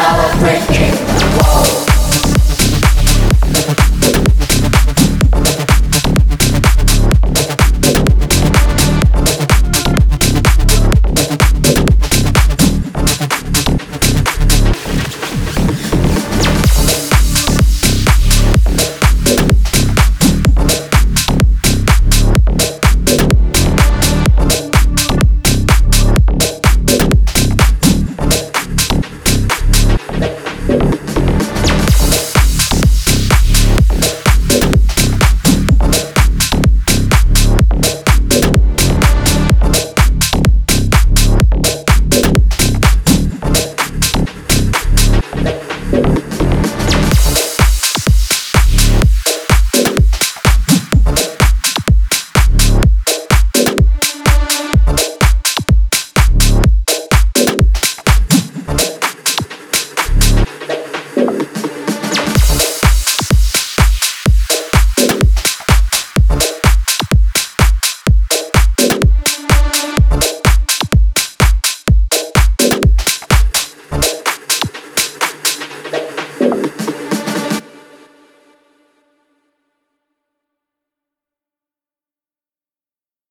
We're breaking